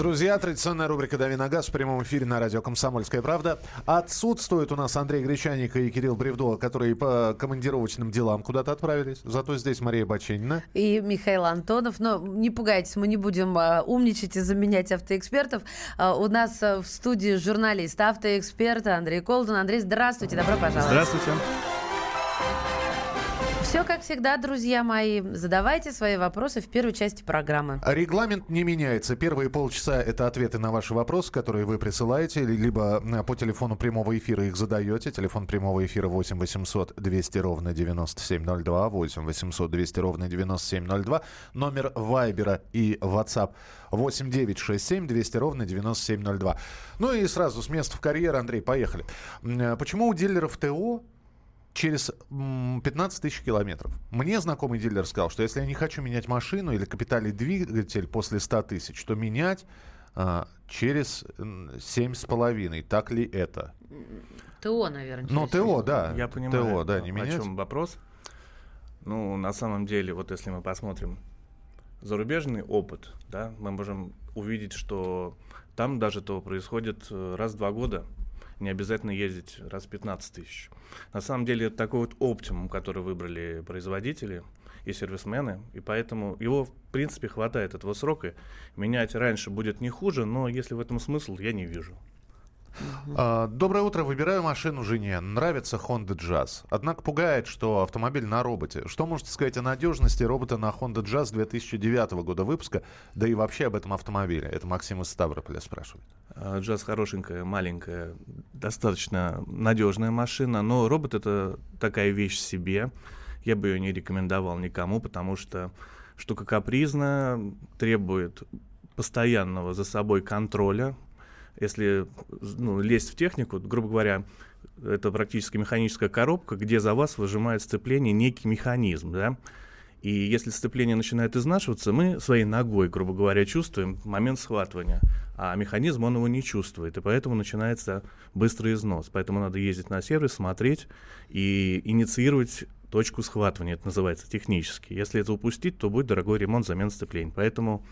Друзья, традиционная рубрика «Дави на газ» в прямом эфире на радио «Комсомольская правда». Отсутствует у нас Андрей Гречаник и Кирилл Бревдо, которые по командировочным делам куда-то отправились. Зато здесь Мария Баченина. И Михаил Антонов. Но не пугайтесь, мы не будем а, умничать и заменять автоэкспертов. А, у нас а, в студии журналист, автоэксперт Андрей Колдун. Андрей, здравствуйте, добро пожаловать. Здравствуйте. Все как всегда, друзья мои. Задавайте свои вопросы в первой части программы. Регламент не меняется. Первые полчаса – это ответы на ваши вопросы, которые вы присылаете, либо э, по телефону прямого эфира их задаете. Телефон прямого эфира 8 800 200 ровно 9702, 8 800 200 ровно 9702. Номер Вайбера и WhatsApp 8 9 6 7 200 ровно 9702. Ну и сразу с места в карьер, Андрей, поехали. Э, почему у дилеров ТО через 15 тысяч километров. Мне знакомый дилер сказал, что если я не хочу менять машину или капитальный двигатель после 100 тысяч, то менять а, через 7,5. Так ли это? ТО, наверное. Ну, ТО, да. Я понимаю, ТО, да, не о менять. чем вопрос. Ну, на самом деле, вот если мы посмотрим зарубежный опыт, да, мы можем увидеть, что там даже то происходит э, раз в два года не обязательно ездить раз в 15 тысяч. На самом деле это такой вот оптимум, который выбрали производители и сервисмены, и поэтому его, в принципе, хватает этого срока. Менять раньше будет не хуже, но если в этом смысл, я не вижу. А, Доброе утро. Выбираю машину жене. Нравится Honda Jazz. Однако пугает, что автомобиль на роботе. Что можете сказать о надежности робота на Honda Jazz 2009 года выпуска, да и вообще об этом автомобиле? Это Максим из Ставрополя спрашивает. А, Джаз хорошенькая, маленькая, достаточно надежная машина, но робот это такая вещь в себе. Я бы ее не рекомендовал никому, потому что штука капризная, требует постоянного за собой контроля. Если ну, лезть в технику, грубо говоря, это практически механическая коробка, где за вас выжимает сцепление некий механизм, да. И если сцепление начинает изнашиваться, мы своей ногой, грубо говоря, чувствуем момент схватывания, а механизм он его не чувствует, и поэтому начинается быстрый износ. Поэтому надо ездить на сервис, смотреть и инициировать точку схватывания, это называется технически. Если это упустить, то будет дорогой ремонт, замена сцепления. Поэтому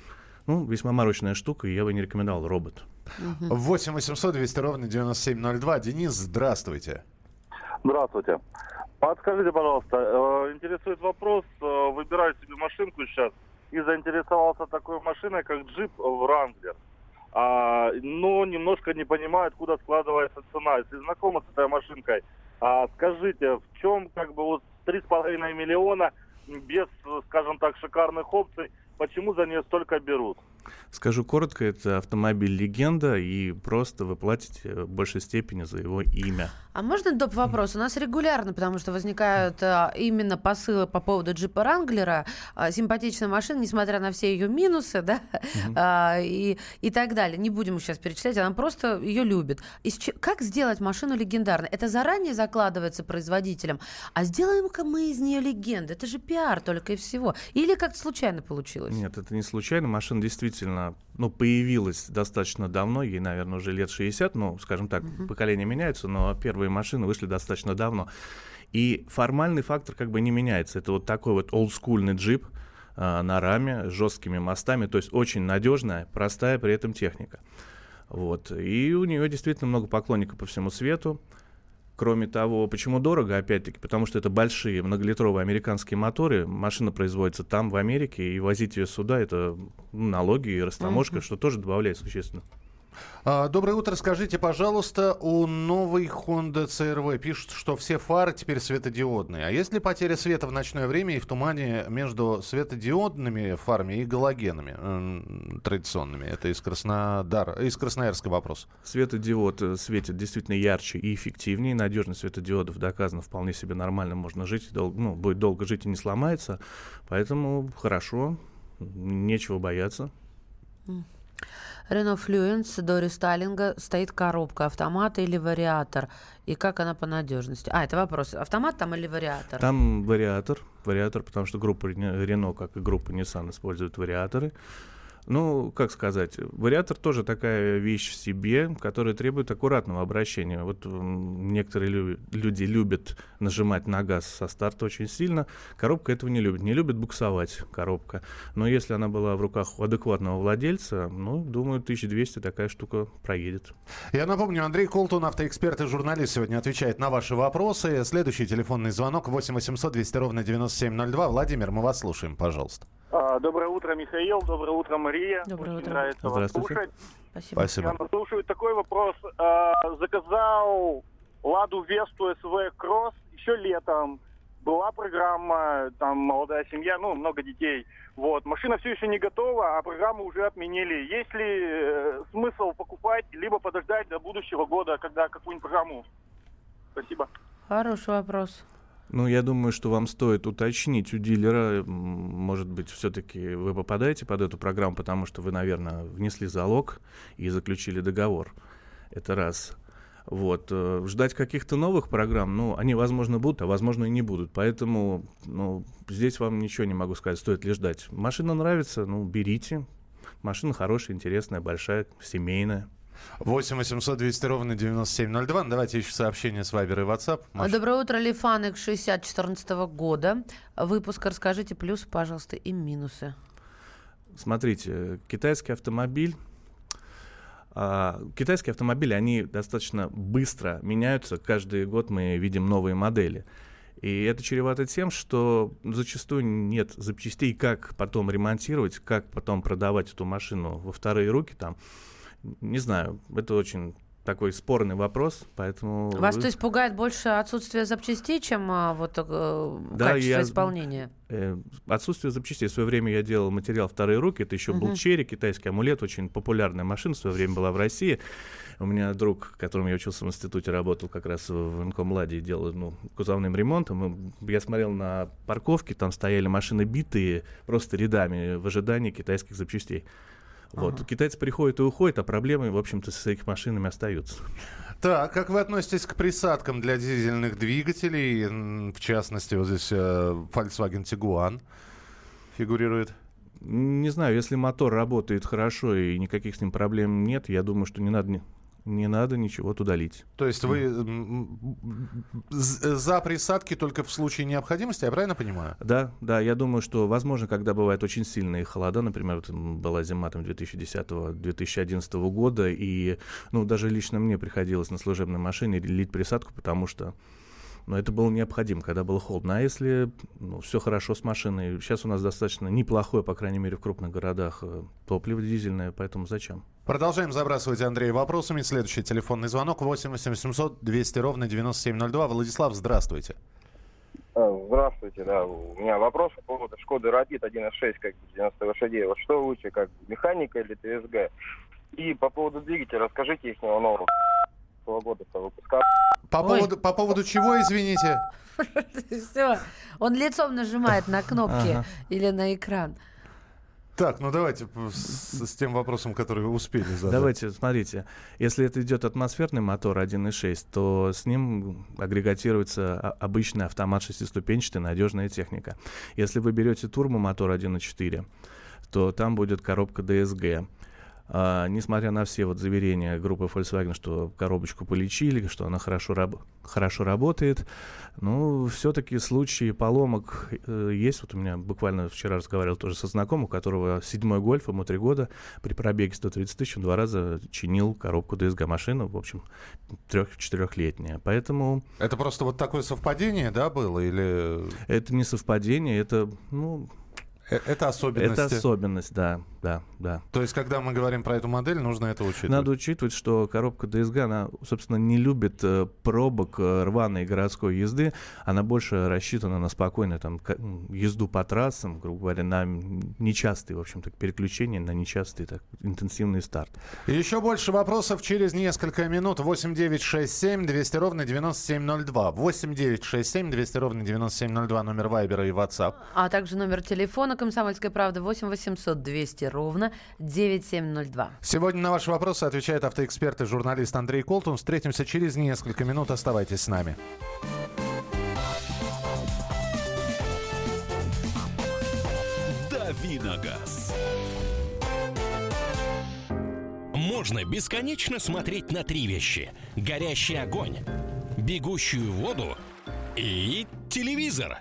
ну, весьма морочная штука, и я бы не рекомендовал робот. 8 800 200 ровно 9702. Денис, здравствуйте. Здравствуйте. Подскажите, пожалуйста, э, интересует вопрос, э, выбираю себе машинку сейчас и заинтересовался такой машиной, как джип Wrangler. А, но немножко не понимаю, откуда складывается цена. Если знакомы с этой машинкой, а, скажите, в чем как бы вот 3,5 миллиона без, скажем так, шикарных опций, почему за нее столько берут? Скажу коротко, это автомобиль легенда, и просто вы платите в большей степени за его имя. А можно доп. вопрос? У нас регулярно, потому что возникают а, именно посылы по поводу джипа Ранглера, а, симпатичная машина, несмотря на все ее минусы, да, а, и, и так далее. Не будем сейчас перечислять, она просто ее любит. Из че- как сделать машину легендарной? Это заранее закладывается производителем, а сделаем-ка мы из нее легенду. Это же пиар только и всего. Или как-то случайно получилось? Нет, это не случайно. Машина действительно ну, появилась достаточно давно, ей, наверное, уже лет 60, ну, скажем так, поколения меняются, но первые машины вышли достаточно давно. И формальный фактор как бы не меняется. Это вот такой вот олдскульный джип а, на раме с жесткими мостами, то есть очень надежная, простая при этом техника. Вот. И у нее действительно много поклонников по всему свету. Кроме того, почему дорого, опять-таки, потому что это большие многолитровые американские моторы, машина производится там, в Америке, и возить ее сюда, это ну, налоги и растаможка, что тоже добавляет существенно. А, Доброе утро. Скажите, пожалуйста, у новой Honda CRV пишут, что все фары теперь светодиодные. А есть ли потеря света в ночное время и в тумане между светодиодными фарами и галогенами традиционными? Это из, Краснодара, из Красноярска вопрос. Светодиод э, светит действительно ярче и эффективнее. Надежность светодиодов доказана вполне себе нормально. Можно жить, дол- ну, будет долго жить и не сломается. Поэтому хорошо, нечего бояться. Рено Флюенс до рестайлинга стоит коробка автомата или вариатор? И как она по надежности? А, это вопрос. Автомат там или вариатор? Там вариатор, вариатор, потому что группа Рено, как и группа Nissan, используют вариаторы. Ну, как сказать, вариатор тоже такая вещь в себе, которая требует аккуратного обращения. Вот некоторые лю- люди любят нажимать на газ со старта очень сильно, коробка этого не любит. Не любит буксовать коробка. Но если она была в руках у адекватного владельца, ну, думаю, 1200 такая штука проедет. Я напомню, Андрей Колтун, автоэксперт и журналист, сегодня отвечает на ваши вопросы. Следующий телефонный звонок 8 800 200 ровно 9702. Владимир, мы вас слушаем, пожалуйста. А, доброе утро, Михаил. Доброе утро, Мария. Доброе Очень утро. нравится вас слушать. Спасибо. Спасибо. Я слушаю такой вопрос. А, заказал Ладу Весту СВ Кросс еще летом. Была программа, там молодая семья, ну, много детей. Вот, машина все еще не готова, а программу уже отменили. Есть ли э, смысл покупать, либо подождать до будущего года, когда какую-нибудь программу? Спасибо. Хороший вопрос. Ну, я думаю, что вам стоит уточнить у дилера, может быть, все-таки вы попадаете под эту программу, потому что вы, наверное, внесли залог и заключили договор. Это раз. Вот. э, Ждать каких-то новых программ, ну, они, возможно, будут, а возможно, и не будут. Поэтому, ну, здесь вам ничего не могу сказать, стоит ли ждать. Машина нравится, ну, берите. Машина хорошая, интересная, большая, семейная. 8 800 200 ровно 9702. Ну, Давайте еще сообщение с Вайбер и WhatsApp. Маш. Доброе утро, Лифанек 6014 года. Выпуск расскажите плюсы, пожалуйста, и минусы. Смотрите, китайский автомобиль, а, китайские автомобили, они достаточно быстро меняются. Каждый год мы видим новые модели. И это чревато тем, что зачастую нет запчастей, как потом ремонтировать, как потом продавать эту машину во вторые руки. Там, не знаю, это очень такой спорный вопрос, поэтому... Вас, то есть, пугает больше отсутствие запчастей, чем а, вот э, Да, качество я- исполнения? Э, отсутствие запчастей. В свое время я делал материал «Вторые руки». Это еще был Мгм. Черри, китайский амулет. Очень популярная машина в свое время была в России. У меня друг, которым я учился в институте, работал как раз в Инкомладе и делал ну, кузовным ремонтом. Я смотрел на парковке, там стояли машины битые просто рядами в ожидании китайских запчастей. Вот. Ага. Китайцы приходят и уходят, а проблемы, в общем-то, с их машинами остаются. Так, как вы относитесь к присадкам для дизельных двигателей? В частности, вот здесь э, Volkswagen Tiguan фигурирует. Не знаю, если мотор работает хорошо и никаких с ним проблем нет, я думаю, что не надо, не надо ничего туда лить. То есть вы з- за присадки только в случае необходимости, я правильно понимаю? Да, да, я думаю, что, возможно, когда бывают очень сильные холода, например, вот была зима там 2010-2011 года, и, ну, даже лично мне приходилось на служебной машине лить присадку, потому что, ну, это было необходимо, когда было холодно. А если, ну, все хорошо с машиной, сейчас у нас достаточно неплохое, по крайней мере, в крупных городах э, топливо дизельное, поэтому зачем? Продолжаем забрасывать Андрея вопросами. Следующий телефонный звонок 8 800 200 ровно 9702. Владислав, здравствуйте. А, Здравствуйте, да. У меня вопрос по поводу Шкоды Рапид 1.6, как бы 90 лошадей. Вот что лучше, как механика или ТСГ? И по поводу двигателя, расскажите их нового какого года по выпуска. По Ой. поводу, по поводу чего, извините? Все. Он лицом нажимает на кнопки Ага. или на экран. Так, ну давайте с, с тем вопросом, который вы успели задать. Давайте, смотрите, если это идет атмосферный мотор 1.6, то с ним агрегатируется обычный автомат шестиступенчатый, надежная техника. Если вы берете турбомотор 1.4, то там будет коробка DSG. А, несмотря на все вот заверения группы Volkswagen, что коробочку полечили, что она хорошо, раб- хорошо работает, ну, все-таки случаи поломок э, есть. Вот у меня буквально вчера разговаривал тоже со знакомым, у которого седьмой гольф, ему три года, при пробеге 130 тысяч он два раза чинил коробку DSG машину, в общем, трех-четырехлетняя. Поэтому Это просто вот такое совпадение, да, было? Или это не совпадение, это, ну, это особенности? это особенность, да, да, да. То есть, когда мы говорим про эту модель, нужно это учитывать. Надо учитывать, что коробка DSG, она, собственно, не любит э, пробок э, рваной городской езды. Она больше рассчитана на спокойную там, езду по трассам, грубо говоря, на нечастые, в общем-то, переключения, на нечастый так, интенсивный старт. Еще больше вопросов через несколько минут. 8 9 6 7 200 ровно 9702. 8 9 6 7 200 ровно 9702. Номер Вайбера и WhatsApp. А также номер телефона «Комсомольская правда» 8 800 200 ровно 9702. Сегодня на ваши вопросы отвечает автоэксперт и журналист Андрей Колтун. Встретимся через несколько минут. Оставайтесь с нами. Давиногаз. можно бесконечно смотреть на три вещи. Горящий огонь, бегущую воду и телевизор.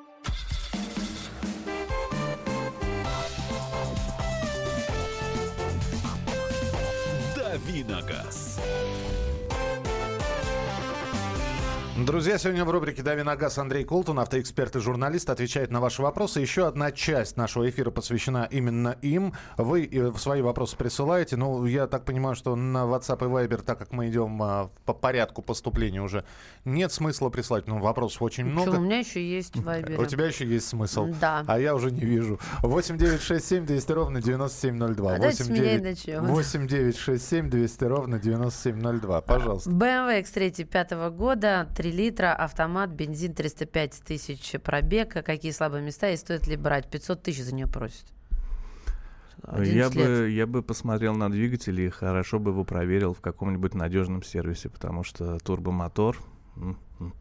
Давиногаз. Друзья, сегодня в рубрике «Дави на газ» Андрей Колтун, автоэксперт и журналист, отвечает на ваши вопросы. Еще одна часть нашего эфира посвящена именно им. Вы э, свои вопросы присылаете. Ну, я так понимаю, что на WhatsApp и Viber, так как мы идем а, по порядку поступления уже, нет смысла прислать. Ну, вопросов очень много. Что, у меня еще есть Viber. У тебя еще есть смысл. Да. А я уже не вижу. 8 9 6 7 200 ровно 9702. А давайте с меня и начнем. 8 9 6 7 200 ровно 9702. Пожалуйста. BMW X3 пятого года, 3 литра, автомат, бензин 305 тысяч пробега. Какие слабые места и стоит ли брать? 500 тысяч за нее просят. Я 11 лет. бы, я бы посмотрел на двигатель и хорошо бы его проверил в каком-нибудь надежном сервисе, потому что турбомотор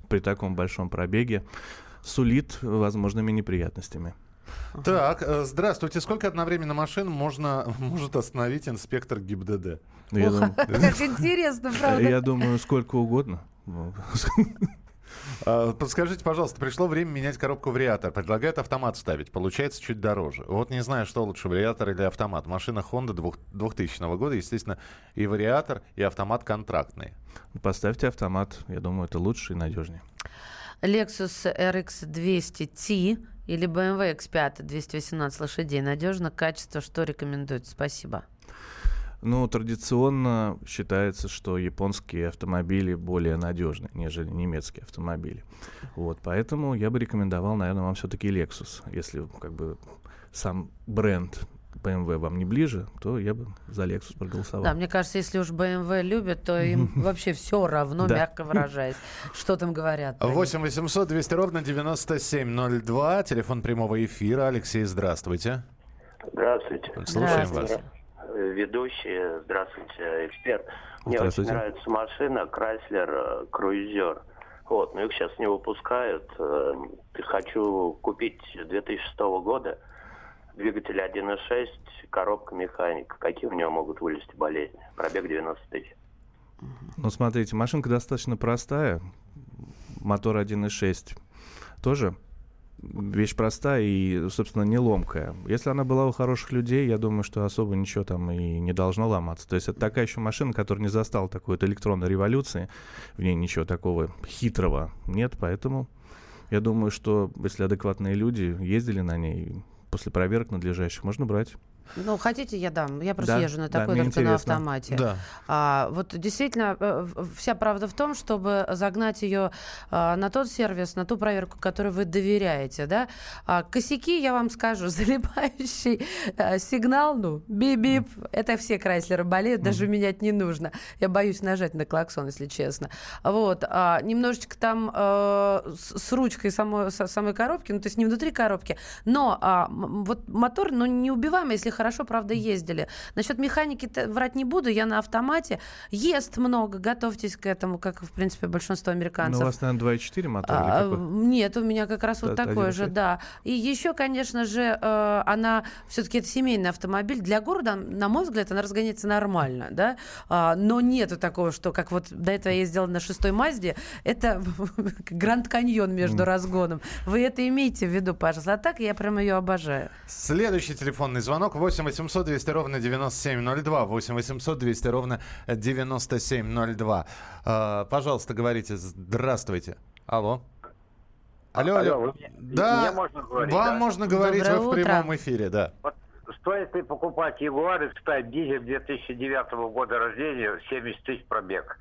при таком большом пробеге сулит возможными неприятностями. Так, э, здравствуйте. Сколько одновременно машин можно, может остановить инспектор ГИБДД? Ох, дум- Как интересно, правда. я думаю, сколько угодно. Ну, А, Подскажите, пожалуйста, пришло время менять коробку вариатор. Предлагают автомат ставить. Получается чуть дороже. Вот не знаю, что лучше, вариатор или автомат. Машина Honda двух- 2000 года, естественно, и вариатор, и автомат контрактные. Поставьте автомат, я думаю, это лучше и надежнее. Lexus RX 200T или BMW X5 218 лошадей. Надежно, качество, что рекомендуете? Спасибо. Ну, традиционно считается, что японские автомобили более надежны, нежели немецкие автомобили. Вот, поэтому я бы рекомендовал, наверное, вам все-таки Lexus. Если как бы сам бренд BMW вам не ближе, то я бы за Lexus проголосовал. Да, мне кажется, если уж BMW любят, то им вообще все равно, мягко выражаясь. Что там говорят? про них. 8 800 200 ровно 9702. Телефон прямого эфира. Алексей, здравствуйте. Здравствуйте. Слушаем вас. Ведущий, здравствуйте, эксперт. Мне очень Здравствуйте. нравится машина Chrysler Cruiser. Вот, но их сейчас не выпускают. Э, Хочу купить 2006 года. Двигатель 1.6, коробка механика. Какие у него могут вылезти болезни? Пробег 90 тысяч. Ну, смотрите, машинка достаточно простая. Мотор 1.6 тоже вещь простая и, собственно, не ломкая. Если она была у хороших людей, я думаю, что особо ничего там и не должно ломаться. То есть это такая еще машина, которая не застала такой вот электронной революции. В ней ничего такого хитрого нет, поэтому я думаю, что если адекватные люди ездили на ней, после проверок надлежащих можно брать. Ну, хотите, я дам. Я просто Да, езжу на да, такой мне только на автомате. Да. А, вот действительно, э, вся правда в том, чтобы загнать ее а, на тот сервис, на ту проверку, которой вы доверяете, да. А, косяки, я вам скажу, залипающий а, сигнал, ну, бип-бип, это все Крайслеры болеют, даже менять не нужно. Я боюсь нажать на клаксон, если честно. Вот, а, немножечко там э, с, с ручкой самой, самой коробки, ну, то есть не внутри коробки, но а, вот мотор, ну, неубиваемый, если хорошо, правда, ездили. Насчет механики врать не буду, я на автомате. Ест много, готовьтесь к этому, как, в принципе, большинство Ну, американцев. у вас, наверное, 2.4 мотор или А? Нет, у меня как раз вот такой же, 1.6. да. И еще, конечно же, э, она все-таки это семейный автомобиль. Для города, на мой взгляд, она разгоняется нормально, да. А, но нету такого, что как вот до этого я ездила на шестой Мазде, это Гранд Каньон между разгоном. Вы это имейте в виду, пожалуйста. А так я прям ее обожаю. Следующий телефонный звонок 8 800 200 ровно 9702. 8 800 200 ровно 9702. А, пожалуйста, говорите. Здравствуйте. Алло. Алло, алло. Алло, вы мне- да, мне можно говорить, вам да? можно говорить Доброе вы в утро. прямом эфире, да. Вот стоит ли покупать Ягуар X5 дизель 2009 года рождения, 70 тысяч пробег,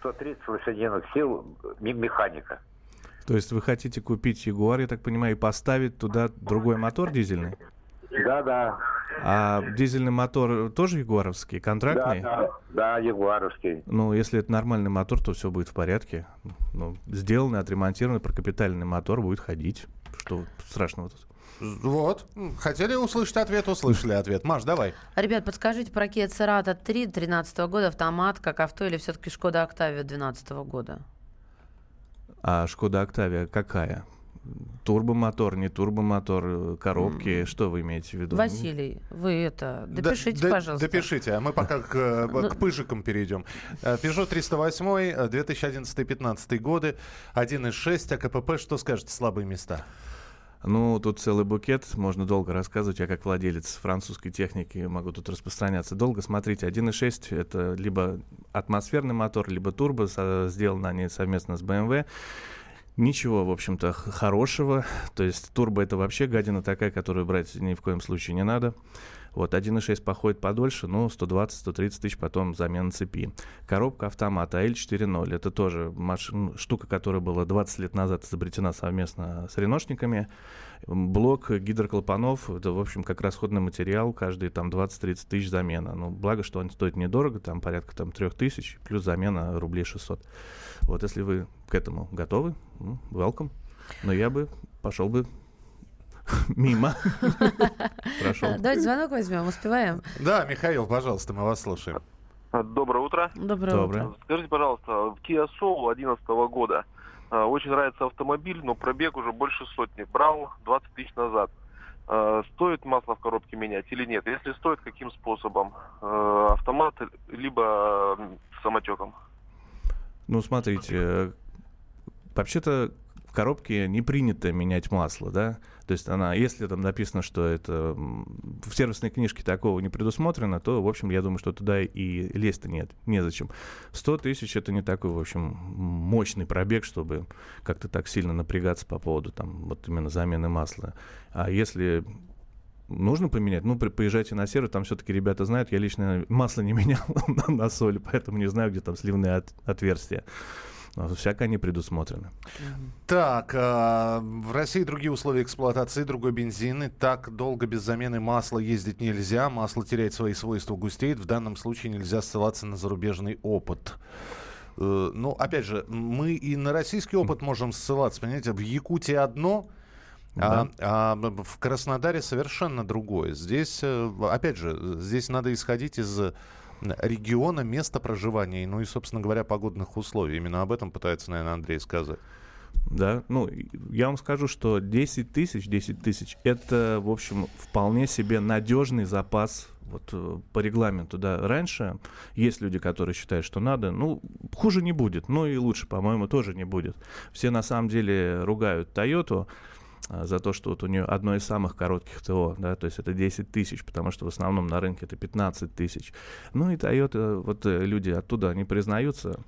130 лошадиных сил, механика. То есть вы хотите купить Ягуар, я так понимаю, и поставить туда другой мотор дизельный? Да-да, А дизельный мотор тоже егоровский, контрактный? Да, да, да, егоровский. Ну, если это нормальный мотор, то все будет в порядке. Ну, сделанный, отремонтированный, прокапитальный мотор будет ходить. Что страшного тут? Вот. Хотели услышать ответ, услышали ответ. Маш, давай. Ребят, подскажите про Kia Cerato 3 13 года, автомат, как авто, или все-таки Шкода Октавия 12 года? А Шкода Октавия какая? Турбомотор, не турбомотор, э, коробки, что вы имеете в виду? Василий, вы это, допишите, Да- пожалуйста. Допишите, а мы пока к, э, Ну- к пыжикам перейдем. Э, Peugeot 308, э, 2011-2015 годы, 1.6, АКПП, что скажете, слабые места? Ну, тут целый букет, можно долго рассказывать. Я как владелец французской техники могу тут распространяться долго. Смотрите, 1.6 это либо атмосферный мотор, либо турбо, сделаны они совместно с BMW. Ничего, в общем-то, хорошего. То есть турбо это вообще гадина такая, которую брать ни в коем случае не надо. Вот, 1.6 походит подольше, но 120-130 тысяч потом замена цепи. Коробка автомата AL4.0. Это тоже машин, штука, которая была 20 лет назад изобретена совместно с реношниками. Блок гидроклапанов, это, в общем, как расходный материал, каждые там 20-30 тысяч замена. Ну, благо, что он стоит недорого, там порядка там 3 тысяч, плюс замена рублей 600. Вот, если вы к этому готовы, ну, welcome. Но я бы пошел бы мимо. Прошел. Э, Давайте звонок возьмем, успеваем. Да, Михаил, пожалуйста, мы вас слушаем. Доброе утро. Доброе Доброе. утро. Скажите, пожалуйста, в Kia Soul 2011 года э, очень нравится автомобиль, но пробег уже больше сотни. Брал 20 тысяч назад. Э, Стоит масло в коробке менять или нет? Если стоит, каким способом? Э, Автомат либо э, самотеком? Ну, смотрите, э, вообще-то в коробке не принято менять масло, да? То есть она, если там написано, что это в сервисной книжке такого не предусмотрено, то, в общем, я думаю, что туда и лезть-то нет, незачем. 100 тысяч — это не такой, в общем, мощный пробег, чтобы как-то так сильно напрягаться по поводу там вот именно замены масла. А если нужно поменять, ну, при- поезжайте на сервис, там все-таки ребята знают, я лично масло не менял на, соль, поэтому не знаю, где там сливные от- отверстия. Всякое не предусмотрено. Так, а, в России другие условия эксплуатации, другой бензин. И так долго без замены масла ездить нельзя. Масло теряет свои свойства, густеет. В данном случае нельзя ссылаться на зарубежный опыт. Э, Ну, опять же, мы и на российский опыт можем ссылаться. Понимаете, в Якутии одно, а, а в Краснодаре совершенно другое. Здесь, э, опять же, здесь надо исходить из э, региона, места проживания, ну и, собственно говоря, погодных условий. Именно об этом пытается, наверное, Андрей сказать. Да, ну, я вам скажу, что 10 тысяч, 10 тысяч, это, в общем, вполне себе надежный запас вот э, по регламенту, да. Раньше есть люди, которые считают, что надо, ну, хуже не будет, ну и лучше, по-моему, тоже не будет. Все на самом деле ругают Тойоту, за то, что вот у нее одно из самых коротких ТО, да, то есть это 10 тысяч, потому что в основном на рынке это 15 тысяч. Ну и Toyota, вот э, люди оттуда, они признаются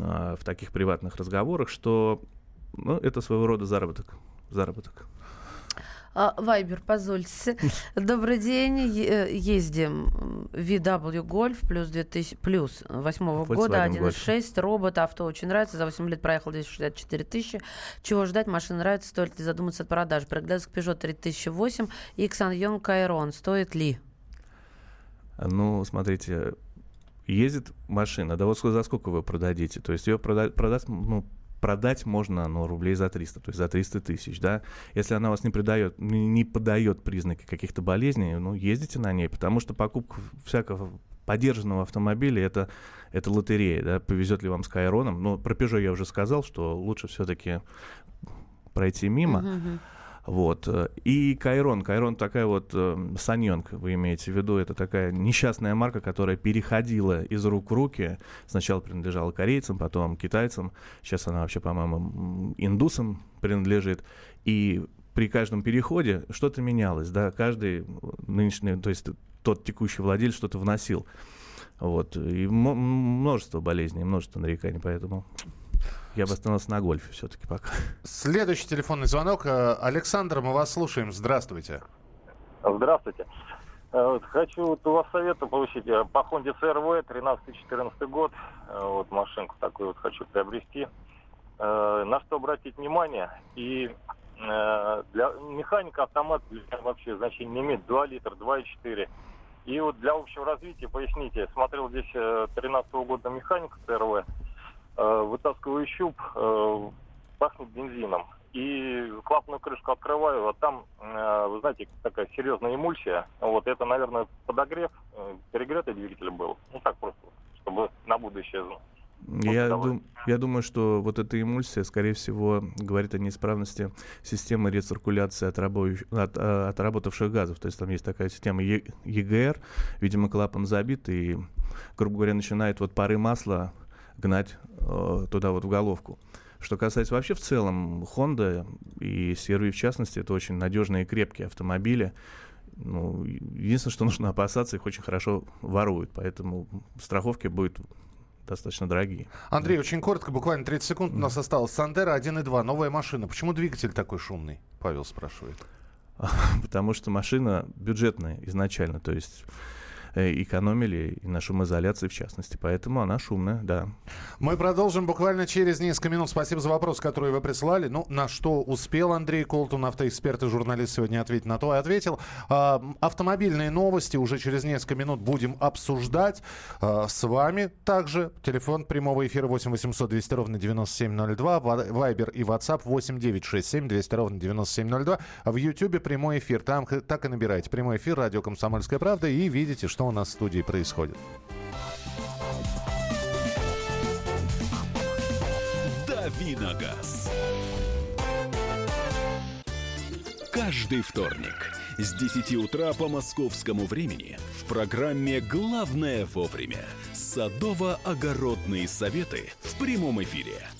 а, в таких приватных разговорах, что ну, это своего рода заработок. Заработок. А, Вайбер, позвольте. Добрый день. Э, Ездим VW Golf плюс 2000 плюс восьмого года Volkswagen Golf. 1.6 робот авто очень нравится. За 8 лет проехал 264 тысячи. Чего ждать? Машина нравится. Стоит ли задуматься от продажи? Приглядывается к Peugeot 3008 и к Sanyong Kairon. Стоит ли? Ну, смотрите, ездит машина, да вот за сколько вы продадите? То есть ее прода- продать, ну, продать можно, ну, рублей за 300, то есть за 300 тысяч, да? Если она вас не придает, не, подает признаки каких-то болезней, ну, ездите на ней, потому что покупка всякого подержанного автомобиля это, это лотерея, да, повезет ли вам с Кайроном. Но про Peugeot я уже сказал, что лучше все-таки пройти мимо. Мгм. Вот. И Кайрон. Кайрон такая вот э, Саньонг, вы имеете в виду. Это такая несчастная марка, которая переходила из рук в руки. Сначала принадлежала корейцам, потом китайцам. Сейчас она вообще, по-моему, индусам принадлежит. И при каждом переходе что-то менялось. Да? Каждый нынешний, то есть тот текущий владелец что-то вносил. Вот. И множество болезней, множество нареканий, поэтому я бы остановился на гольфе все-таки пока. Следующий телефонный звонок. Э, Александр, мы вас слушаем. Здравствуйте. Здравствуйте. Э, вот Хочу вот у вас совета получить э, по Honda CRV 13-14 год. Вот машинку такую вот хочу приобрести. На что обратить внимание? И для механика автомат вообще значения не имеет. 2 литра, 2,4. И вот для общего развития, поясните, смотрел здесь 13 -го года механика ТРВ, вытаскиваю щуп, пахнет бензином. И клапанную крышку открываю, а там, вы знаете, такая серьезная эмульсия. Вот это, наверное, подогрев, перегретый двигатель был. Ну так просто, чтобы на будущее. Я, дум, я думаю, что вот эта эмульсия, скорее всего, говорит о неисправности системы рециркуляции отрабо- от, отработавших газов. То есть там есть такая система ЕГР, видимо, клапан забит, и, грубо говоря, начинает вот пары масла гнать э, туда вот в головку. Что касается вообще в целом Honda и CRV в частности, это очень надежные и крепкие автомобили. Ну, единственное, что нужно опасаться, их очень хорошо воруют, поэтому страховки будет достаточно дорогие. Андрей, очень коротко, буквально 30 секунд у нас осталось. Сандера 1.2, новая машина. Почему двигатель такой шумный? Павел спрашивает. Потому что машина бюджетная изначально, то есть экономили и на шумоизоляции в частности. Поэтому она шумная, да. Мы продолжим буквально через несколько минут. Спасибо за вопрос, который вы прислали. Ну, на что успел Андрей Колтун, автоэксперт и журналист, сегодня ответить на то и ответил. А, автомобильные новости уже через несколько минут будем обсуждать а, с вами. Также телефон прямого эфира 8 800 200 ровно 9702, Вайбер и WhatsApp 8 967 200 ровно 9702. В Ютьюбе прямой эфир. Там так и набирайте. Прямой эфир, радио «Комсомольская правда» и видите, что что у нас в студии происходит. Давиногаз. Каждый вторник с 10 утра по московскому времени в программе «Главное вовремя» садово-огородные советы в прямом эфире –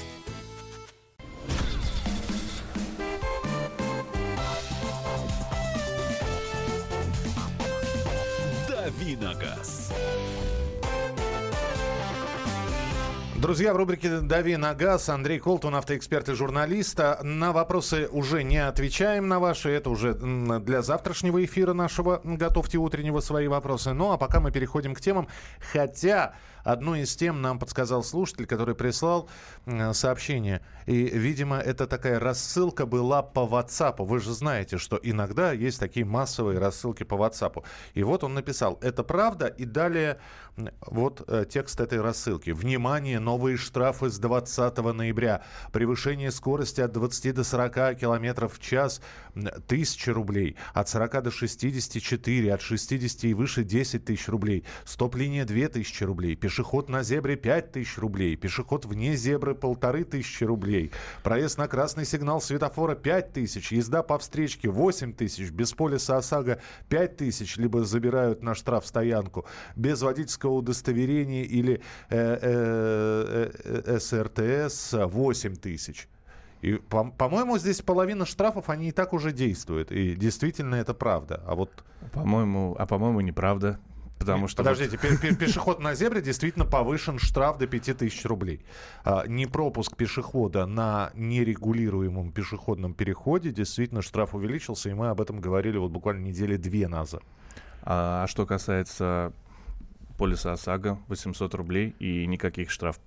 Давиногаз. Друзья, в рубрике «Дави на газ» Андрей Колтун, автоэксперт и журналист. На вопросы уже не отвечаем на ваши. Это уже для завтрашнего эфира нашего. Готовьте утреннего свои вопросы. Ну, а пока мы переходим к темам. Хотя одну из тем нам подсказал слушатель, который прислал сообщение. И, видимо, это такая рассылка была по WhatsApp. Вы же знаете, что иногда есть такие массовые рассылки по WhatsApp. И вот он написал, это правда, и далее вот э, текст этой рассылки. Внимание, новые штрафы с 20 ноября. Превышение скорости от 20 до 40 километров в час – 1000 рублей. От 40 до 64, от 60 и выше – 10 тысяч рублей. Стоп-линия – 2000 рублей. Пешеход на зебре – 5000 рублей. Пешеход вне зебры – 1500 рублей. Проезд на красный сигнал светофора – 5000. Езда по встречке – 8000. Без полиса ОСАГО – 5000. Либо забирают на штраф стоянку. Без водительского удостоверения или э, э, СРТС 8 тысяч. И, по- по-моему, здесь половина штрафов, они и так уже действуют. И действительно это правда. А вот... По-моему, а по-моему, неправда. Потому что Подождите, вот... пешеход на зебре действительно повышен штраф до 5000 рублей. А, не пропуск пешехода на нерегулируемом пешеходном переходе, действительно штраф увеличился, и мы об этом говорили вот буквально недели две назад. А, а что касается полиса ОСАГО 800 рублей и никаких штраф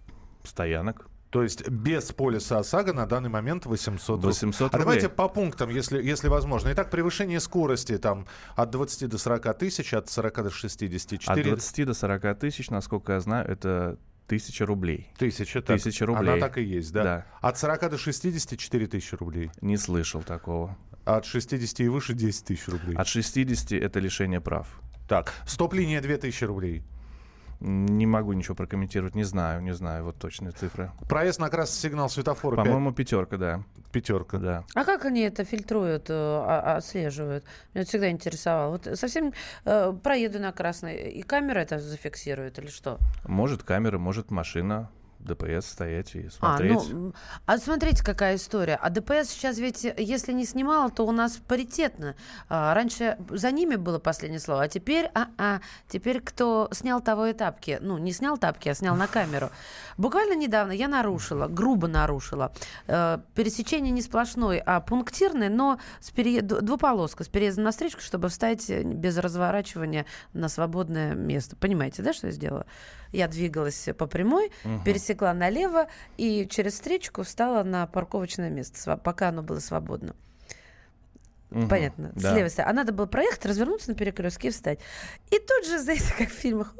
стоянок. То есть без полиса ОСАГО на данный момент 800, 800 рублей. А давайте по пунктам, если, если возможно. Итак, превышение скорости там от 20 до 40 тысяч, от 40 до 64. От 20 до 40 тысяч, насколько я знаю, это Тысяча рублей. Тысяча, так. Тысяча рублей. Она так и есть, да? Да. От 40 до 60 4 тысячи рублей. Не слышал такого. От 60 и выше 10 тысяч рублей. От 60 это лишение прав. Так, стоп-линия 2 тысячи рублей. Не могу ничего прокомментировать, не знаю, не знаю вот точные цифры. Проезд на красный сигнал светофора. По-моему, 5... пятерка, да. Пятерка. Да. А как они это фильтруют, э, отслеживают? Меня это всегда интересовало. Вот совсем э, проеду на красный, и камера это зафиксирует или что? Может камера, может машина ДПС стоять и А, смотреть. ну, м, а смотрите, какая история. А ДПС сейчас ведь, если не снимала, то у нас паритетно. А, раньше за ними было последнее слово, а теперь, а, а, теперь кто снял того и тапки, ну, не снял тапки, а снял на камеру. Буквально недавно я нарушила, грубо нарушила. Э, пересечение не сплошное, а пунктирное, но с пере... двуполоска, с переездом на встречку, чтобы встать э, без разворачивания на свободное место. Понимаете, да, что я сделала? Я двигалась по прямой, Мгм. Пересекла налево и через встречку встала на парковочное место, пока оно было свободно. Мгм, Понятно. да. С левой стороны. А надо было проехать, развернуться на перекрестке и встать. И тут же, знаете, как в фильмах.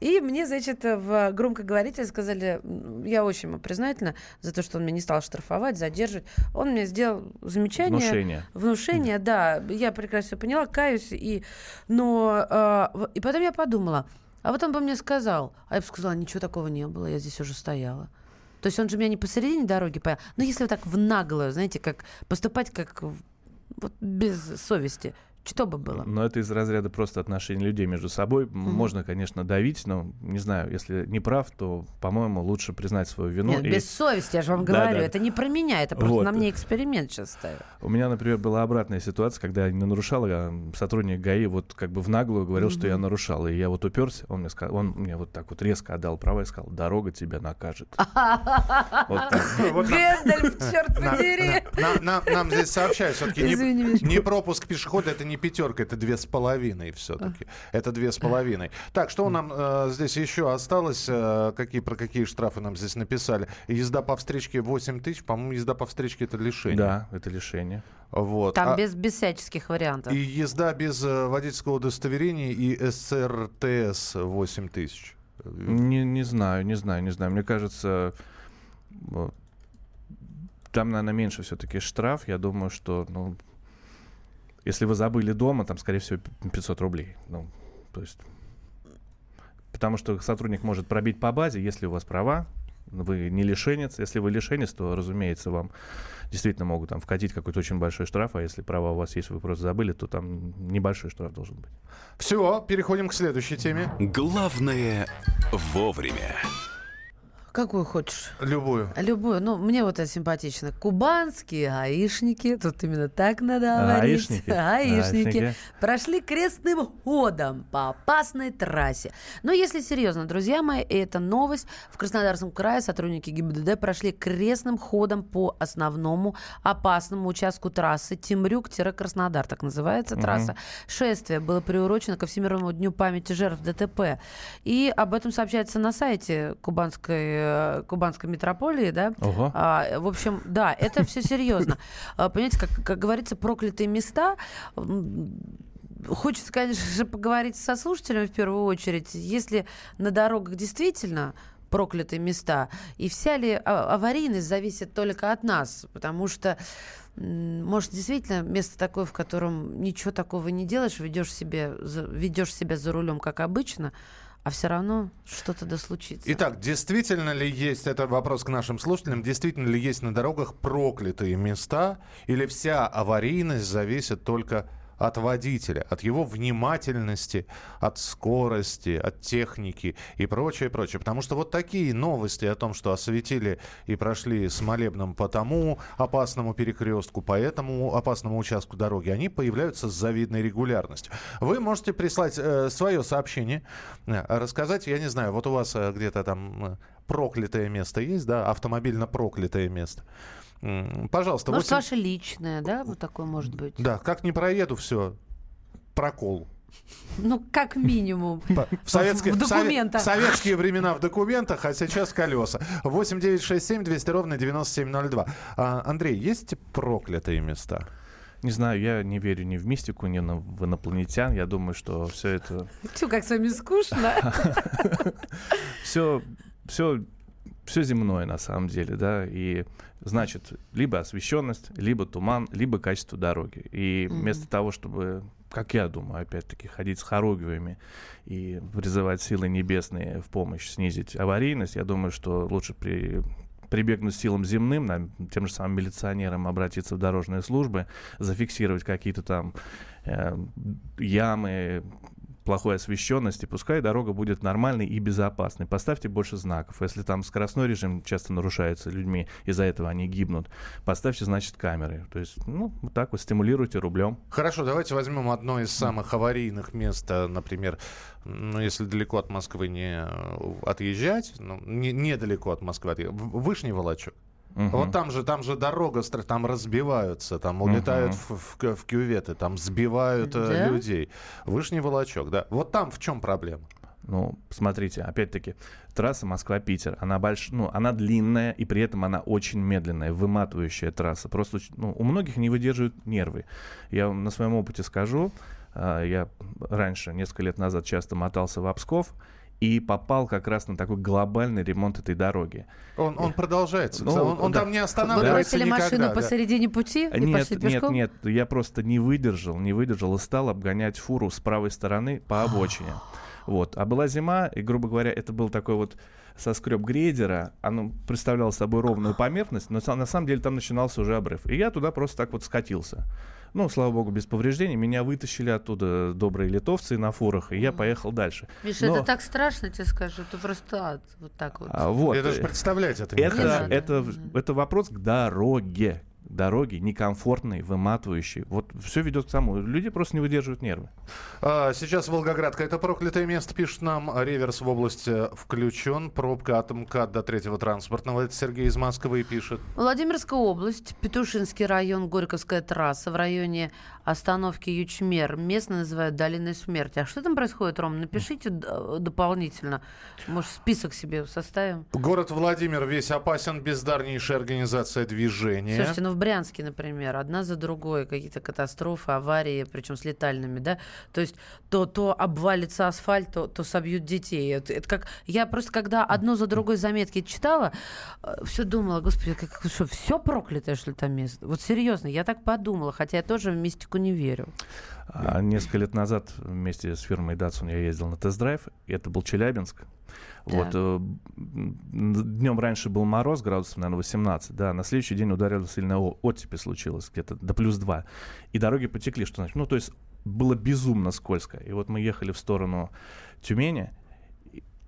И мне, значит, в громкоговорителе сказали, я очень ему признательна за то, что он меня не стал штрафовать, задерживать. Он мне сделал замечание. Внушение. Внушение, да. Я прекрасно все поняла, каюсь. И, но, в- и потом я подумала, а вот он бы мне сказал, а я бы сказала, ничего такого не было, я здесь уже стояла. То есть он же меня не посередине дороги понял. Но если вот так в наглую, знаете, как поступать как вот без совести, что бы было? Но это из разряда просто отношений людей между собой. М, Можно, конечно, давить, но не знаю, если не прав, то, по-моему, лучше признать свою вину. Нет, и- без совести, я же вам Да, говорю. да. Это не про меня, это просто Вот. на мне эксперимент сейчас ставят. У меня, например, была обратная ситуация, когда я не нарушал, а сотрудник ГАИ вот как бы в наглую говорил, что я нарушал. И я вот уперся, он мне, сказал, он мне вот так вот резко отдал права и сказал, дорога тебя накажет. Нам- Гэндальф, черт подери! на- на- Нам здесь сообщают, все-таки не пропуск пешехода, это не пятерка, это две с половиной все-таки. Это две с половиной. Так, что нам э, здесь еще осталось? Э, какие, про какие штрафы нам здесь написали? Езда по встречке 8 тысяч. По-моему, езда по встречке это лишение. Да, это лишение. Вот. Там А- без, без всяческих вариантов. И езда без э, водительского удостоверения и СРТС 8 тысяч. Не, не знаю, не знаю, не знаю. Мне кажется, вот, там, наверное, меньше все-таки штраф. Я думаю, что, ну, если вы забыли дома, там, скорее всего, п- 500 рублей. Ну, то есть... Потому что сотрудник может пробить по базе, если у вас права, вы не лишенец. Если вы лишенец, то, разумеется, вам действительно могут там вкатить какой-то очень большой штраф, а если права у вас есть, вы просто забыли, то там небольшой штраф должен быть. Все, переходим к следующей теме. Главное вовремя. Какую хочешь? Любую. Любую. Ну, мне вот это симпатично. Кубанские гаишники, тут именно так надо говорить. Гаишники. Гаишники. Гаишники. Прошли крестным ходом по опасной трассе. Но если серьезно, друзья мои, это новость. В Краснодарском крае сотрудники ГИБДД прошли крестным ходом по основному опасному участку трассы Темрюк-Краснодар, так называется Мгм. трасса. Шествие было приурочено ко Всемирному дню памяти жертв ДТП. И об этом сообщается на сайте Кубанской, э, Кубанской метрополии, да? Ого. А, в общем, да, это все серьезно. А, Понимаете, как, как говорится, проклятые места. Хочется, конечно же, поговорить со слушателем в первую очередь. Если на дорогах действительно проклятые места, и вся ли а- аварийность зависит только от нас, потому что может, действительно, место такое, в котором ничего такого не делаешь, ведешь, себе, за- ведешь себя за рулем, как обычно, а все равно что-то да случится. Итак, действительно ли есть, это вопрос к нашим слушателям, действительно ли есть на дорогах проклятые места, или вся аварийность зависит только от водителя, от его внимательности, от скорости, от техники и прочее, прочее. Потому что вот такие новости о том, что осветили и прошли с молебном по тому опасному перекрестку, по этому опасному участку дороги, они появляются с завидной регулярностью. Вы можете прислать э, свое сообщение, э, рассказать, я не знаю, вот у вас э, где-то там э, проклятое место есть, да, автомобильно проклятое место. Пожалуйста, Может, 8 ваше личное, да, вот такое может быть? Да, как не проеду, все, прокол. Ну, как минимум. В, советские, в документах. в советские времена в документах, а сейчас колеса. 8 9 6 7 200 ровно 9702. А, Андрей, есть проклятые места? Не знаю, я не верю ни в мистику, ни на- в инопланетян. Я думаю, что все это... Тю, как с вами скучно. Все, все, все земное на самом деле, да, и значит либо освещенность, либо туман, либо качество дороги. И Мгм. вместо того, чтобы, как я думаю, опять-таки ходить с хоругвями и призывать силы небесные в помощь снизить аварийность, я думаю, что лучше при прибегнуть силам земным, тем же самым милиционерам обратиться в дорожные службы, зафиксировать какие-то там э, ямы, плохой освещенности, пускай дорога будет нормальной и безопасной. Поставьте больше знаков. Если там скоростной режим часто нарушается людьми, из-за этого они гибнут, поставьте, значит, камеры. То есть, ну, вот так вот стимулируйте рублем. Хорошо, давайте возьмем одно из самых аварийных мест, э, например, ну, если далеко от Москвы не э, отъезжать, ну, не, недалеко от Москвы Вышний Волочок. Мгм. Вот там же, там же дорога, там разбиваются, там улетают в, в ку- в кюветы, там сбивают э, Да? людей. Вышний Волочок, да. Вот там в чем проблема? Ну, смотрите, опять-таки, трасса Москва-Питер, она больш... ну, она длинная, и при этом она очень медленная, выматывающая трасса. Просто ну, у многих не выдерживают нервы. Я вам на своем опыте скажу, а, я раньше, несколько лет назад, часто мотался в Псков, и попал как раз на такой глобальный ремонт этой дороги. Он, он продолжается. Ну, он он да. там не Вы останавливается бросили никогда. машину да. посередине пути и Нет, пошли нет, пешком? нет, я просто не выдержал, не выдержал и стал обгонять фуру с правой стороны по обочине. Вот. А была зима, и, грубо говоря, это был такой вот соскреб грейдера, оно представляло собой ровную поверхность, но на самом деле там начинался уже обрыв. И я туда просто так вот скатился. Ну, слава богу, без повреждений. Меня вытащили оттуда добрые литовцы на фурах, и я поехал дальше. Миша, Но- это так страшно, тебе скажу. Это просто ад. Вот так вот. А, вот. Я даже представлять это не это, хочу. это, это вопрос к дороге. Дороги некомфортные, выматывающие. Вот все ведет к тому. Люди просто не выдерживают нервы. А, Сейчас Волгоградка. Это проклятое место, пишет нам. Реверс в области включен. Пробка от МКАД до третьего транспортного. Это Сергей из Москвы пишет. Владимирская область, Петушинский район, Горьковская трасса в районе остановки Ючмер. Местно называют долиной смерти. А что там происходит, Ром? Напишите э, дополнительно. Может, список себе составим? Город Владимир весь опасен. Бездарнейшая организация движения. Слушайте, ну в Брянске, например, одна за другой какие-то катастрофы, аварии, причем с летальными, да? То есть то, то обвалится асфальт, то, то собьют детей. Это, это как... Я просто, когда одно за другой заметки читала, все думала, господи, как, что, все проклятое, что ли, там место? Вот серьезно, я так подумала, хотя я тоже в мистику не верю. А несколько лет назад вместе с фирмой Datsun я ездил на тест-драйв. и Это был Челябинск. Вот, э, днем раньше был мороз, градусов, наверное, 18, да, на следующий день ударила сильная о- оттепель случилась, где-то до плюс 2. И дороги потекли, что значит, ну, то есть было безумно скользко. И вот мы ехали в сторону Тюмени,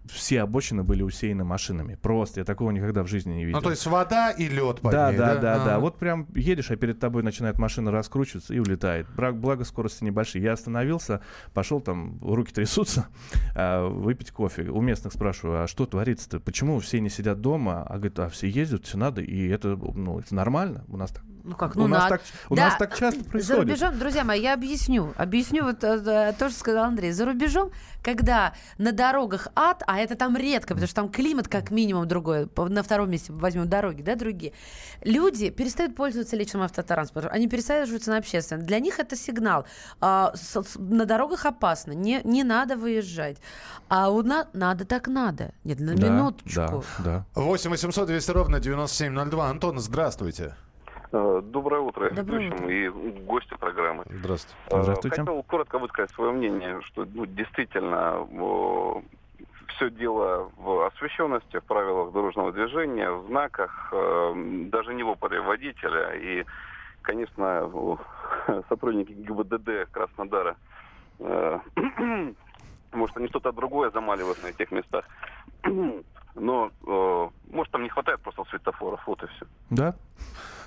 все обочины были усеяны машинами. Просто я такого никогда в жизни не видел. Ну, то есть вода и лед под Да, ней, да, да, А. да. Вот прям едешь, а перед тобой начинает машина раскручиваться и улетает. Благо скорости небольшие. Я остановился, пошел там, руки трясутся, а, выпить кофе. У местных спрашиваю, а что творится-то? Почему все не сидят дома? А говорят, а все ездят, все надо, и это, ну, это нормально. У нас так Ну как, у ну нас надо. так, у Да, нас так часто За происходит. рубежом, друзья мои, я объясню. Объясню вот э, э, то, что сказал Андрей. За рубежом, когда на дорогах ад, а это там редко, потому что там климат как минимум другой, на втором месте возьмем дороги, да, другие, люди перестают пользоваться личным автотранспортом, они пересаживаются на общественный. Для них это сигнал. А, с- с- на дорогах опасно, не, не надо выезжать. А у нас надо так надо. Нет, на Да, минуточку. Да, да. 8 800 200 ровно 9702. Антон, здравствуйте. Э, Доброе утро Доброе ведущим и гостю программы. Здравствуйте. Э, Здравствуйте. Хотел коротко высказать свое мнение, что ну, действительно все дело в освещенности, в правилах дорожного движения, в знаках, э, даже не в опыте водителя. И, конечно, сотрудники ГИБДД Краснодара, может, они что-то другое замаливают на этих местах. Но, э, может, там не хватает просто светофоров, вот и все. Да?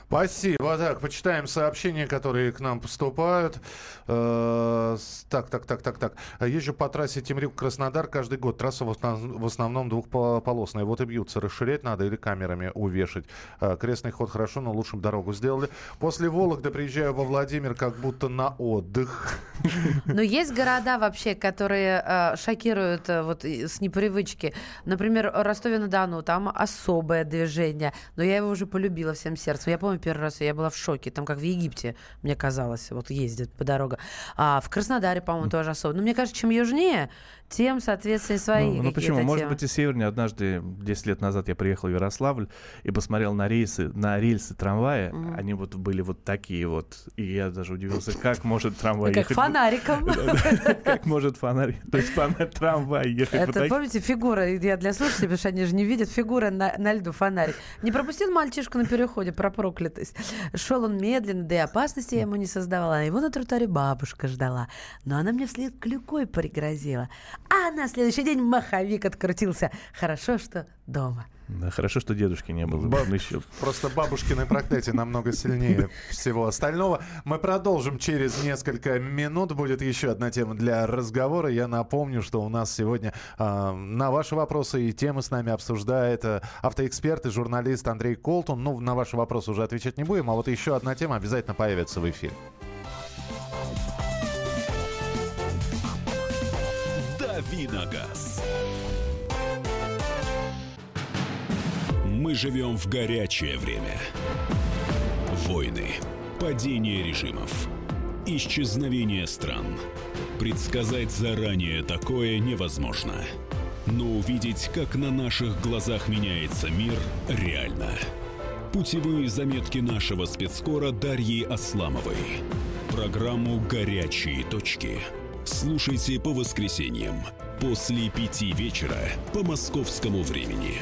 Спасибо. Так, почитаем сообщения, которые к нам поступают. Э, с- Так, так, так, так, так. Езжу по трассе Темрюк-Краснодар каждый год. Трасса в основ- в основном двухполосная. Вот и бьются. Расширять надо или камерами увешать. Э, Крестный ход хорошо, но лучше дорогу сделали. После Вологды приезжаю во Владимир как будто на отдых. Но есть города вообще, которые э, шокируют э, вот с непривычки. Например, Ростове-на-Дону, там особое движение. Но я его уже полюбила всем сердцем. Я помню первый раз, я была в шоке. Там как в Египте, мне казалось, вот ездят по дорогам. А в Краснодаре, по-моему, тоже особо. Но мне кажется, чем южнее, тем, соответственно, свои Ну, ну почему? Может темы. быть, и севернее. Однажды, 10 лет назад, я приехал в Ярославль и посмотрел на рейсы, на рельсы трамвая. Мгм. Они вот были вот такие вот. И я даже удивился, как может трамвай Ну, как ехать... фонариком. Да-да. Как может фонарь, то есть фонарь трамвай ехать Это, помните, фигура, я для слушателей, потому что они же не видят, фигура на, на льду фонарик. Не пропустил мальчишку на переходе про проклятость. Шел он медленно, да и опасности я ему не создавала. А его на тротуаре бабушка ждала. Но она мне вслед клюкой пригрозила. А на следующий день маховик открутился. Хорошо, что дома. Да, хорошо, что дедушки не было. Ба- Он еще Просто бабушкины проклятия намного сильнее всего остального. Мы продолжим через несколько минут. Будет еще одна тема для разговора. Я напомню, что у нас сегодня а, на ваши вопросы и темы с нами обсуждает а, автоэксперт и журналист Андрей Колтун. Ну, на ваши вопросы уже отвечать не будем, а вот еще одна тема обязательно появится в эфире. Давиногаз. Мы живем в горячее время. Войны, падение режимов, исчезновение стран. Предсказать заранее такое невозможно. Но увидеть, как на наших глазах меняется мир, реально. Путевые заметки нашего спецкора Дарьи Асламовой. Программу «Горячие точки». Слушайте по воскресеньям после пяти вечера по московскому времени.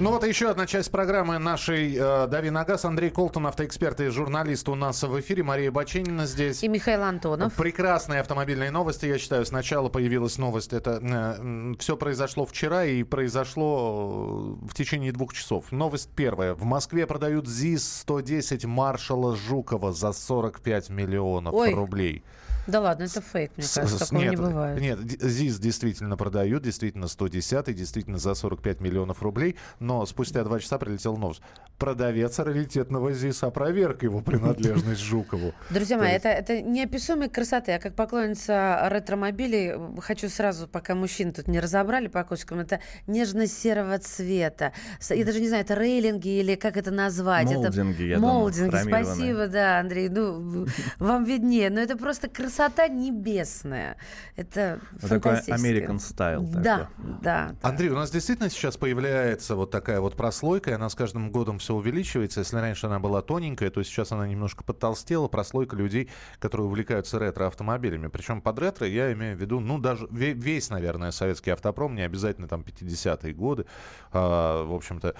Ну вот еще одна часть программы нашей э, «Дави на газ». Андрей Колтон, автоэксперт и журналист у нас в эфире. Мария Баченина здесь. И Михаил Антонов. Прекрасные автомобильные новости, я считаю. Сначала появилась новость. Это все произошло вчера и произошло э, в течение двух часов. Новость первая. В Москве продают ЗИС-110 маршала Жукова за 45 миллионов Ой. рублей. Да ладно, это фейк, мне С- кажется, с- такого нет, не бывает. Нет, ЗИС действительно продают, действительно 110, действительно за 45 миллионов рублей, но спустя два часа прилетел новость. Продавец раритетного ЗИСа опроверг его принадлежность Жукову. Друзья мои, это, это неописуемой красоты. Я как поклонница ретромобилей хочу сразу, пока мужчин тут не разобрали по кочкам, это нежно-серого цвета. Я даже не знаю, это рейлинги или как это назвать. Молдинги, это... я думаю, Молдинги, хромированные. спасибо, да, Андрей. Ну, вам виднее. Но это просто красота небесная. Это Вот такой. American style Да, да. Андрей, у нас действительно сейчас появляется вот такая вот прослойка, и она с каждым годом все увеличивается. Если раньше она была тоненькая, то сейчас она немножко подтолстела. Прослойка людей, которые увлекаются ретро-автомобилями. Причем под ретро я имею в виду, ну, даже ве- весь, наверное, советский автопром, не обязательно там 50-е годы. А, в общем-то,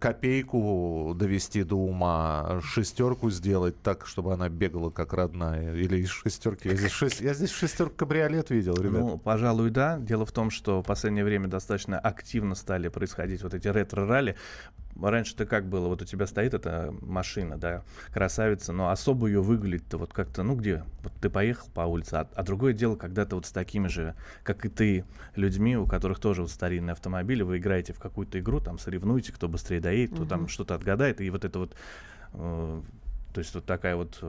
копейку довести до ума, шестерку сделать так, чтобы она бегала как родная. Или из шестерки. Я здесь, шесть- я здесь шестерку кабриолет видел, ребят. Ну, пожалуй, да. Дело в том, что в последнее время достаточно активно стали происходить вот эти ретро-ралли. Раньше-то как было? Вот у тебя стоит эта машина, да, красавица, но особо ее выглядит-то вот как-то, ну где? Вот ты поехал по улице, а, а другое дело, когда ты вот с такими же, как и ты, людьми, у которых тоже вот старинные автомобили, вы играете в какую-то игру, там соревнуете, кто быстрее доедет, кто там Мгм. что-то отгадает, и вот это вот э, то есть вот такая вот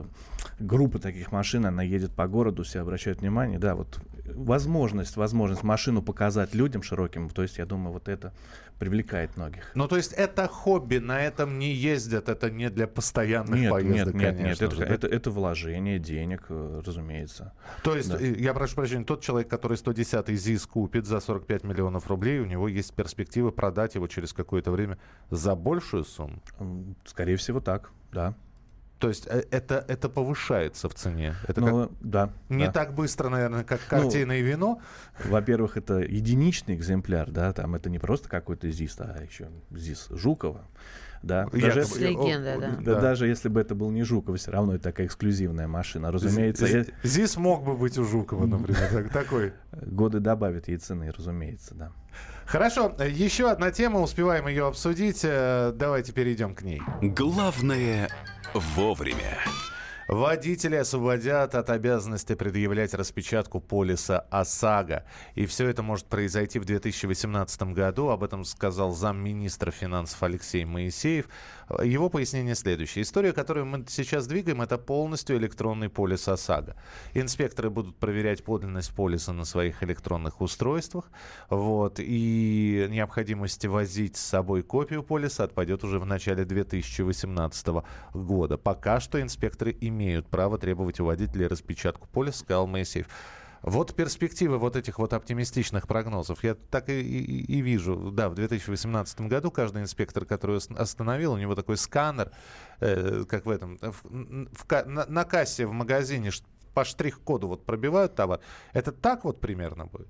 группа таких машин, она едет по городу, все обращают внимание, да, вот возможность, возможность машину показать людям широким, то есть я думаю, вот это привлекает многих. Ну, то есть это хобби, на этом не ездят, это не для постоянных Нет, поездок, нет, нет, нет, конечно это, же, да? это, это вложение денег, э, разумеется. То есть, Да. э, я прошу прощения, тот человек, который 110-й ЗИС купит за 45 миллионов рублей, у него есть перспективы продать его через какое-то время за большую сумму? Скорее всего, так, да. То есть э, это, это повышается в цене? Это Ну, как- да. не да. так быстро, наверное, как Ну, картина и вино? Во-первых, это единичный экземпляр, да, там это не просто какой-то ЗИС, а еще ЗИС Жукова. Да, даже, С легендой, да. да, Да. даже если бы это был не Жуков, все равно это такая эксклюзивная машина. Разумеется, З- я- ЗИС мог бы быть у Жукова, например, так- такой. годы добавят ей цены, разумеется, да. Хорошо, еще одна тема, успеваем ее обсудить. э, Давайте перейдем к ней. Главное вовремя. Водители освободят от обязанности предъявлять распечатку полиса ОСАГО. И все это может произойти в 2018 году. Об этом сказал замминистра финансов Алексей Моисеев. Его пояснение следующее. История, которую мы сейчас двигаем, это полностью электронный полис ОСАГО. Инспекторы будут проверять подлинность полиса на своих электронных устройствах. Вот, и необходимость возить с собой копию полиса отпадет уже в начале 2018 года. Пока что инспекторы имеют право требовать у водителей распечатку полиса, сказал Моисеев. Вот перспективы вот этих вот оптимистичных прогнозов. Я так и, и, и вижу. Да, в 2018 году каждый инспектор, который остановил, у него такой сканер, э, как в этом, в, в, на, на кассе в магазине по штрих-коду вот пробивают товар. Это так вот примерно будет?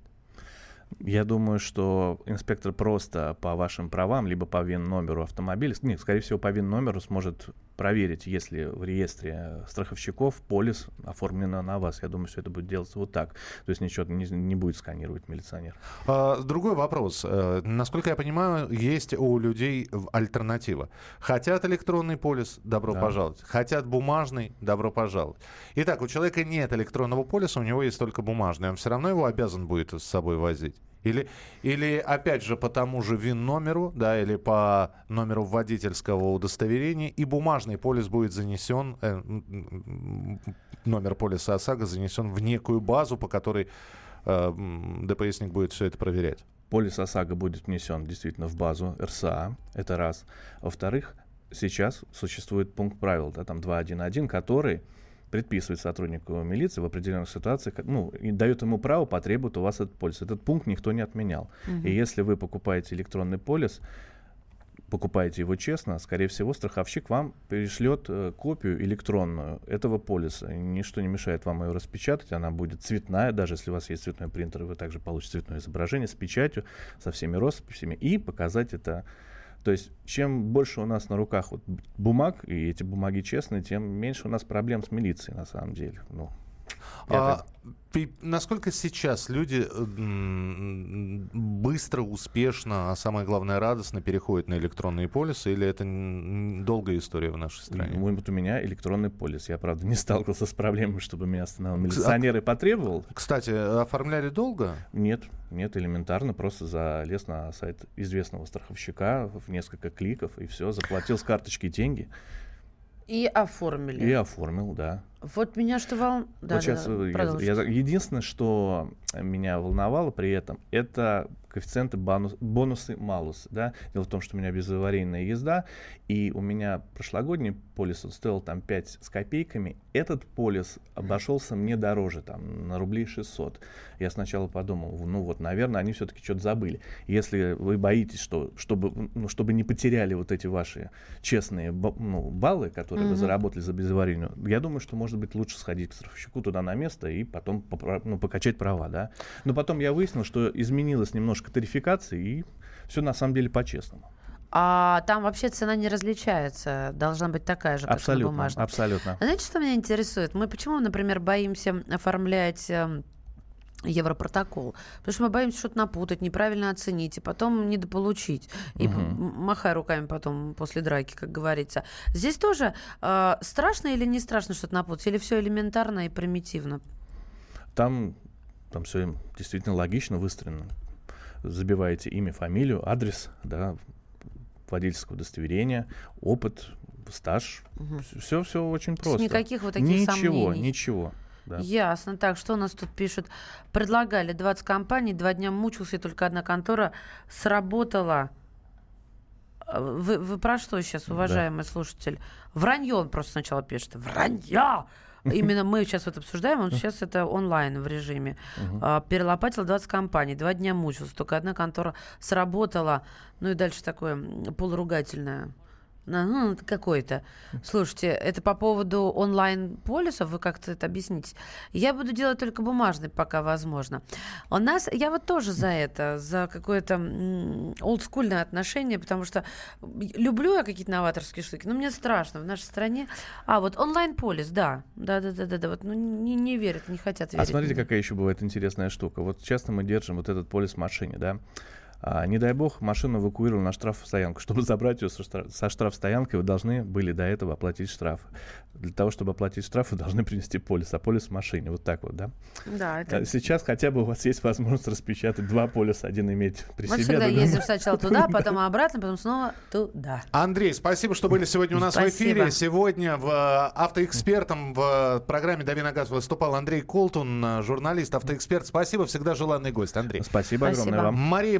Я думаю, что инспектор просто по вашим правам, либо по ВИН-номеру автомобиля, нет, скорее всего, по ВИН-номеру сможет проверить, если в реестре страховщиков полис оформлено на вас. Я думаю, все это будет делаться вот так. То есть ничего не, не будет сканировать милиционер. А, другой вопрос. Э, насколько я понимаю, есть у людей альтернатива. Хотят электронный полис, добро да. пожаловать. Хотят бумажный, добро пожаловать. Итак, у человека нет электронного полиса, у него есть только бумажный. Он все равно его обязан будет с собой возить. Или, или опять же по тому же ВИН-номеру, да, или по номеру водительского удостоверения, и бумажный полис будет занесен, э, номер полиса ОСАГО занесен в некую базу, по которой э, ДПСник будет все это проверять. Полис ОСАГО будет внесен действительно в базу РСА, это раз. Во-вторых, сейчас существует пункт правил, да, там 2.1.1, который предписывает сотруднику милиции в определенных ситуациях, ну, и дает ему право потребовать у вас этот полис. Этот пункт никто не отменял. Угу. И если вы покупаете электронный полис, покупаете его честно, скорее всего, страховщик вам перешлет э, копию электронную этого полиса. Ничто не мешает вам ее распечатать, она будет цветная, даже если у вас есть цветной принтер, вы также получите цветное изображение с печатью, со всеми росписями, и показать это то есть чем больше у нас на руках вот бумаг, и эти бумаги честные, тем меньше у нас проблем с милицией на самом деле. Ну, а, насколько сейчас люди быстро, успешно, а самое главное радостно переходят на электронные полисы, или это долгая история в нашей стране? Ну, вот у меня электронный полис. Я, правда, не сталкивался с проблемой, чтобы меня остановил милиционер и потребовал. Кстати, оформляли долго? Нет, нет, элементарно. Просто залез на сайт известного страховщика в несколько кликов, и все, заплатил с карточки деньги. И оформили. И оформил, да. Вот меня что. Да, вот сейчас да, я, я, единственное, что меня волновало при этом, это коэффициенты бонус, бонусы малусы. Да? Дело в том, что у меня безаварийная езда, и у меня прошлогодний полис он стоил там 5 с копейками. Этот полис обошелся мне дороже, там, на рублей 600. Я сначала подумал, ну вот, наверное, они все-таки что-то забыли. Если вы боитесь, что чтобы, ну, чтобы не потеряли вот эти ваши честные ну, баллы, которые mm-hmm. вы заработали за безаварийную, я думаю, что, может быть, лучше сходить к страховщику туда на место и потом ну, покачать права, да. Но потом я выяснил, что изменилось немножко тарификация, и все на самом деле по-честному. А там вообще цена не различается, должна быть такая же, как абсолютно, на бумажной. Абсолютно. Знаете, что меня интересует? Мы почему, например, боимся оформлять эм, Европротокол. Потому что мы боимся что-то напутать, неправильно оценить, и потом недополучить. И угу. махай руками потом после драки, как говорится. Здесь тоже э, страшно или не страшно что-то напутать? Или все элементарно и примитивно? Там, там все действительно логично выстроено забиваете имя, фамилию, адрес, да, водительское удостоверение, опыт, стаж. Угу. Все, все очень просто. Никаких вот таких ничего, сомнений. Ничего, да. Ясно. Так, что у нас тут пишут? Предлагали 20 компаний, два дня мучился, и только одна контора сработала. Вы, вы про что сейчас, уважаемый да. слушатель? Вранье он просто сначала пишет. Вранье! Именно мы сейчас вот обсуждаем, он сейчас это онлайн в режиме. Uh-huh. Перелопатил 20 компаний, два дня мучился, только одна контора сработала. Ну и дальше такое полуругательное. Ну, какой-то. Слушайте, это по поводу онлайн-полисов, вы как-то это объясните. Я буду делать только бумажный, пока возможно. У нас, я вот тоже за это, за какое-то олдскульное отношение, потому что люблю я какие-то новаторские штуки, но мне страшно в нашей стране. А, вот онлайн-полис, да. Да-да-да-да, вот, ну, не, не верят, не хотят а верить. А смотрите, какая еще бывает интересная штука. Вот часто мы держим вот этот полис в машине, да, А, не дай бог, машину эвакуировали на штрафстоянку. Чтобы забрать ее со, штраф, со штрафстоянкой, вы должны были до этого оплатить штраф. Для того, чтобы оплатить штраф, вы должны принести полис, а полис в машине. Вот так вот, да? Да, это... А Сейчас хотя бы у вас есть возможность распечатать два полиса, один иметь при Мы себе. всегда другой- ездим сначала туда, потом обратно, потом снова туда. Андрей, спасибо, что были сегодня у нас в Спасибо. эфире. Сегодня в э, автоэкспертом в программе «Дави на газ» выступал Андрей Колтун, э, журналист, автоэксперт. Спасибо, всегда желанный гость, Андрей. Спасибо, Спасибо. огромное вам. Мария